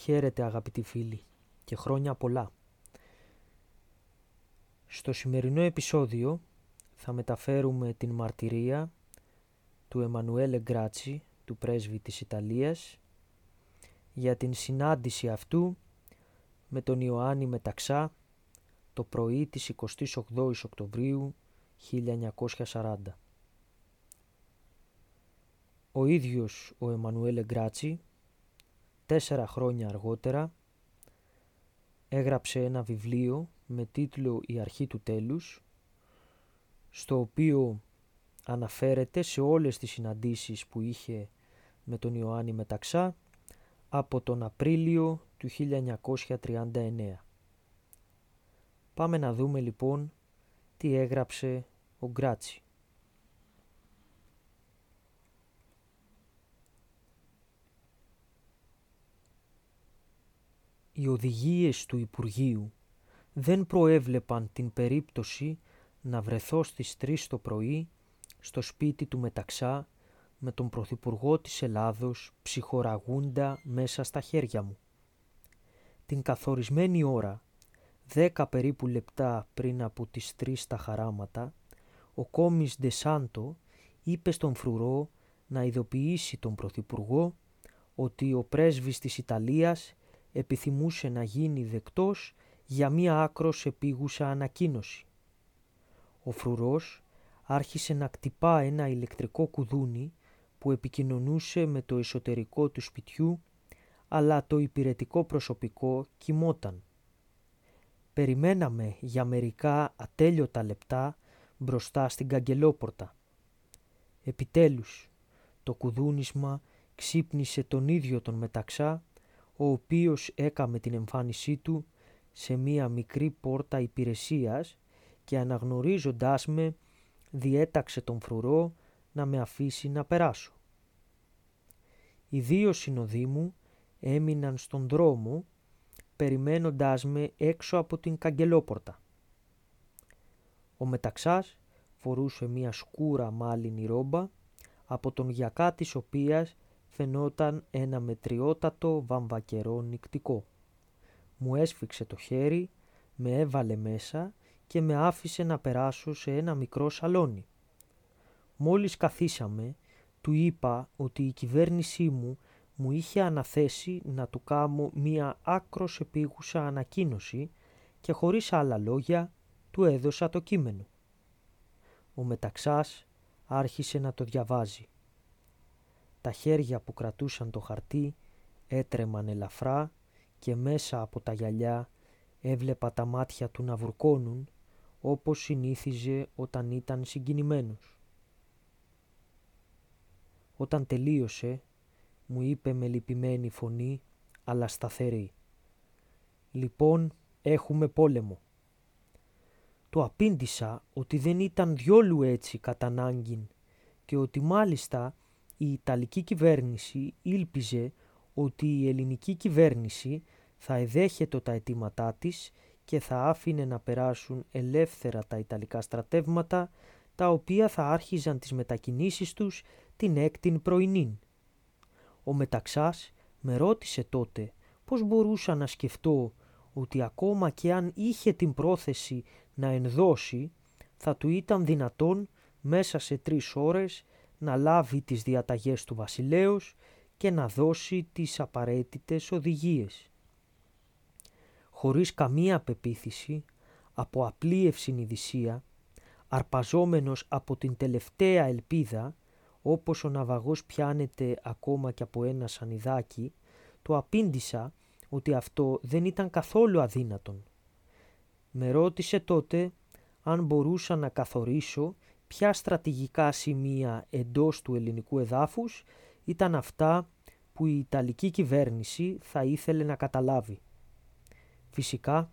Χαίρετε αγαπητοί φίλοι και χρόνια πολλά. Στο σημερινό επεισόδιο θα μεταφέρουμε την μαρτυρία του Εμμανουέλε Γκράτσι, του πρέσβη της Ιταλίας, για την συνάντηση αυτού με τον Ιωάννη Μεταξά το πρωί της 28 Οκτωβρίου 1940. Ο ίδιος ο Εμμανουέλε Γκράτσι, τέσσερα χρόνια αργότερα, έγραψε ένα βιβλίο με τίτλο «Η αρχή του τέλους», στο οποίο αναφέρεται σε όλες τις συναντήσεις που είχε με τον Ιωάννη Μεταξά από τον Απρίλιο του 1939. Πάμε να δούμε λοιπόν τι έγραψε ο Γκράτσι. Οι οδηγίες του Υπουργείου δεν προέβλεπαν την περίπτωση να βρεθώ στις 3 το πρωί στο σπίτι του Μεταξά με τον Πρωθυπουργό της Ελλάδος ψυχοραγούντα μέσα στα χέρια μου. Την καθορισμένη ώρα, δέκα περίπου λεπτά πριν από τις τρεις τα χαράματα, ο κόμις Ντεσάντο είπε στον φρουρό να ειδοποιήσει τον Πρωθυπουργό ότι ο πρέσβης της Ιταλίας επιθυμούσε να γίνει δεκτός για μία άκρος επίγουσα ανακοίνωση. Ο φρουρός άρχισε να κτυπά ένα ηλεκτρικό κουδούνι που επικοινωνούσε με το εσωτερικό του σπιτιού, αλλά το υπηρετικό προσωπικό κοιμόταν. Περιμέναμε για μερικά ατέλειωτα λεπτά μπροστά στην καγκελόπορτα. Επιτέλους, το κουδούνισμα ξύπνησε τον ίδιο τον μεταξά, ο οποίος έκαμε την εμφάνισή του σε μία μικρή πόρτα υπηρεσίας και αναγνωρίζοντάς με διέταξε τον φρουρό να με αφήσει να περάσω. Οι δύο συνοδοί μου έμειναν στον δρόμο περιμένοντάς με έξω από την καγκελόπορτα. Ο μεταξάς φορούσε μία σκούρα μάλινη ρόμπα από τον γιακά της οποίας φαινόταν ένα μετριότατο βαμβακερό νυχτικό. Μου έσφιξε το χέρι, με έβαλε μέσα και με άφησε να περάσω σε ένα μικρό σαλόνι. Μόλις καθίσαμε, του είπα ότι η κυβέρνησή μου μου είχε αναθέσει να του κάνω μία άκρος επίγουσα ανακοίνωση και χωρίς άλλα λόγια του έδωσα το κείμενο. Ο μεταξάς άρχισε να το διαβάζει. Τα χέρια που κρατούσαν το χαρτί έτρεμαν ελαφρά και μέσα από τα γυαλιά έβλεπα τα μάτια του να βουρκώνουν όπως συνήθιζε όταν ήταν συγκινημένος. Όταν τελείωσε, μου είπε με λυπημένη φωνή, αλλά σταθερή. «Λοιπόν, έχουμε πόλεμο». Το απήντησα ότι δεν ήταν διόλου έτσι κατά ανάγκην και ότι μάλιστα η Ιταλική κυβέρνηση ήλπιζε ότι η ελληνική κυβέρνηση θα εδέχεται τα αιτήματά της και θα άφηνε να περάσουν ελεύθερα τα Ιταλικά στρατεύματα τα οποία θα άρχιζαν τις μετακινήσεις τους την έκτην πρωινήν. Ο Μεταξάς με ρώτησε τότε πώς μπορούσα να σκεφτώ ότι ακόμα και αν είχε την πρόθεση να ενδώσει θα του ήταν δυνατόν μέσα σε τρεις ώρες να λάβει τις διαταγές του βασιλέως και να δώσει τις απαραίτητες οδηγίες. Χωρίς καμία πεποίθηση, από απλή ευσυνειδησία, αρπαζόμενος από την τελευταία ελπίδα, όπως ο ναυαγός πιάνεται ακόμα και από ένα σανιδάκι, το απήντησα ότι αυτό δεν ήταν καθόλου αδύνατον. Με ρώτησε τότε αν μπορούσα να καθορίσω ποια στρατηγικά σημεία εντός του ελληνικού εδάφους ήταν αυτά που η Ιταλική κυβέρνηση θα ήθελε να καταλάβει. Φυσικά,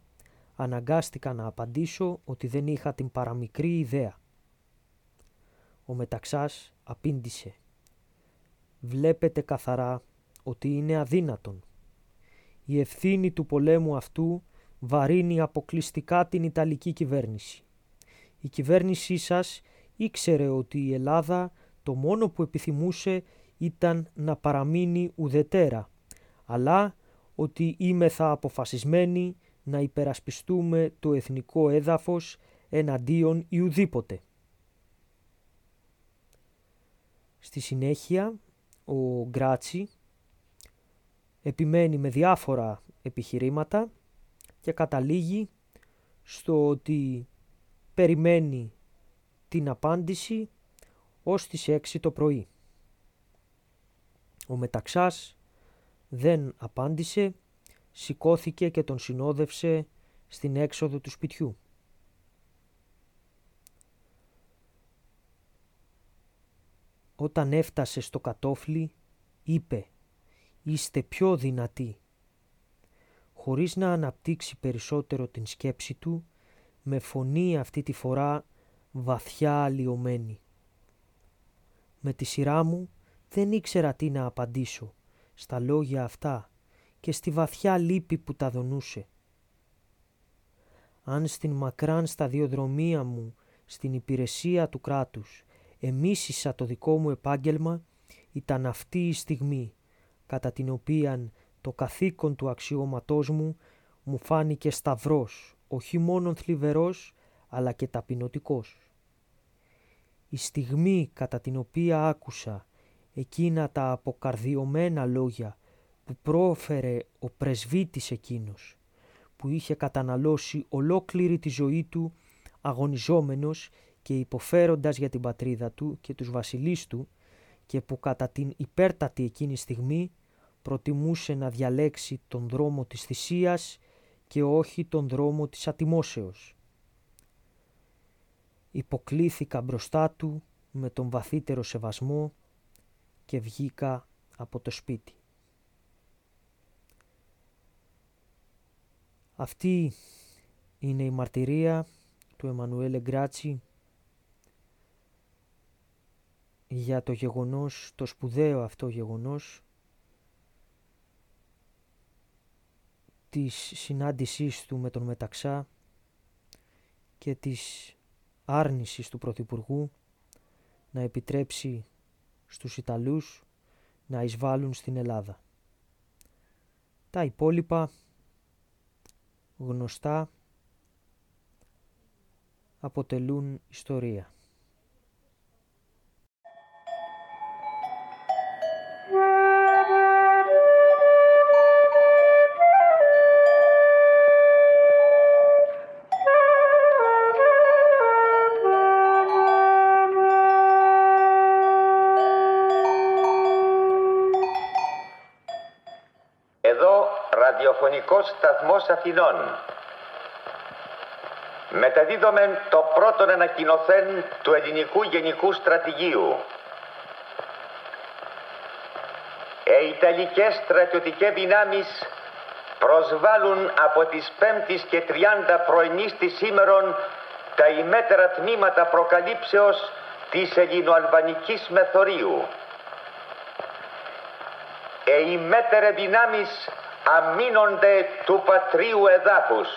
αναγκάστηκα να απαντήσω ότι δεν είχα την παραμικρή ιδέα. Ο Μεταξάς απήντησε «Βλέπετε καθαρά ότι είναι αδύνατον. Η ευθύνη του πολέμου αυτού βαρύνει αποκλειστικά την Ιταλική κυβέρνηση. Η κυβέρνησή σας ήξερε ότι η Ελλάδα το μόνο που επιθυμούσε ήταν να παραμείνει ουδετέρα, αλλά ότι είμαι θα αποφασισμένοι να υπερασπιστούμε το εθνικό έδαφος εναντίον Ιουδήποτε. Στη συνέχεια, ο Γκράτσι επιμένει με διάφορα επιχειρήματα και καταλήγει στο ότι περιμένει την απάντηση ως τις 6 το πρωί. Ο Μεταξάς δεν απάντησε, σηκώθηκε και τον συνόδευσε στην έξοδο του σπιτιού. Όταν έφτασε στο κατόφλι, είπε «Είστε πιο δυνατοί». Χωρίς να αναπτύξει περισσότερο την σκέψη του, με φωνή αυτή τη φορά βαθιά αλλοιωμένη. Με τη σειρά μου δεν ήξερα τι να απαντήσω στα λόγια αυτά και στη βαθιά λύπη που τα δονούσε. Αν στην μακράν σταδιοδρομία μου στην υπηρεσία του κράτους εμίσησα το δικό μου επάγγελμα, ήταν αυτή η στιγμή κατά την οποία το καθήκον του αξιώματός μου μου φάνηκε σταυρός, όχι μόνον θλιβερός, αλλά και ταπεινωτικός. Η στιγμή κατά την οποία άκουσα εκείνα τα αποκαρδιωμένα λόγια που πρόφερε ο πρεσβύτης εκείνος, που είχε καταναλώσει ολόκληρη τη ζωή του αγωνιζόμενος και υποφέροντας για την πατρίδα του και τους βασιλείς του και που κατά την υπέρτατη εκείνη στιγμή προτιμούσε να διαλέξει τον δρόμο της θυσίας και όχι τον δρόμο της ατιμώσεως. Υποκλήθηκα μπροστά του με τον βαθύτερο σεβασμό και βγήκα από το σπίτι. Αυτή είναι η μαρτυρία του Εμμανουέλ Γκράτσι για το γεγονός, το σπουδαίο αυτό γεγονός της συνάντησής του με τον Μεταξά και της άρνησης του Πρωθυπουργού να επιτρέψει στους Ιταλούς να εισβάλλουν στην Ελλάδα. Τα υπόλοιπα γνωστά αποτελούν ιστορία. Ραδιοφωνικός σταθμός Αθηνών. Μεταδίδομεν το πρώτο ανακοινωθέν του ελληνικού γενικού στρατηγίου. Οι Ιταλικές στρατιωτικές δυνάμεις προσβάλλουν από τις 5 και 30 πρωινής της σήμερον τα ημέτερα τμήματα προκαλύψεως της ελληνοαλβανικής μεθορίου. Οι ημέτερε δυνάμεις αμήνονται του πατρίου εδάφους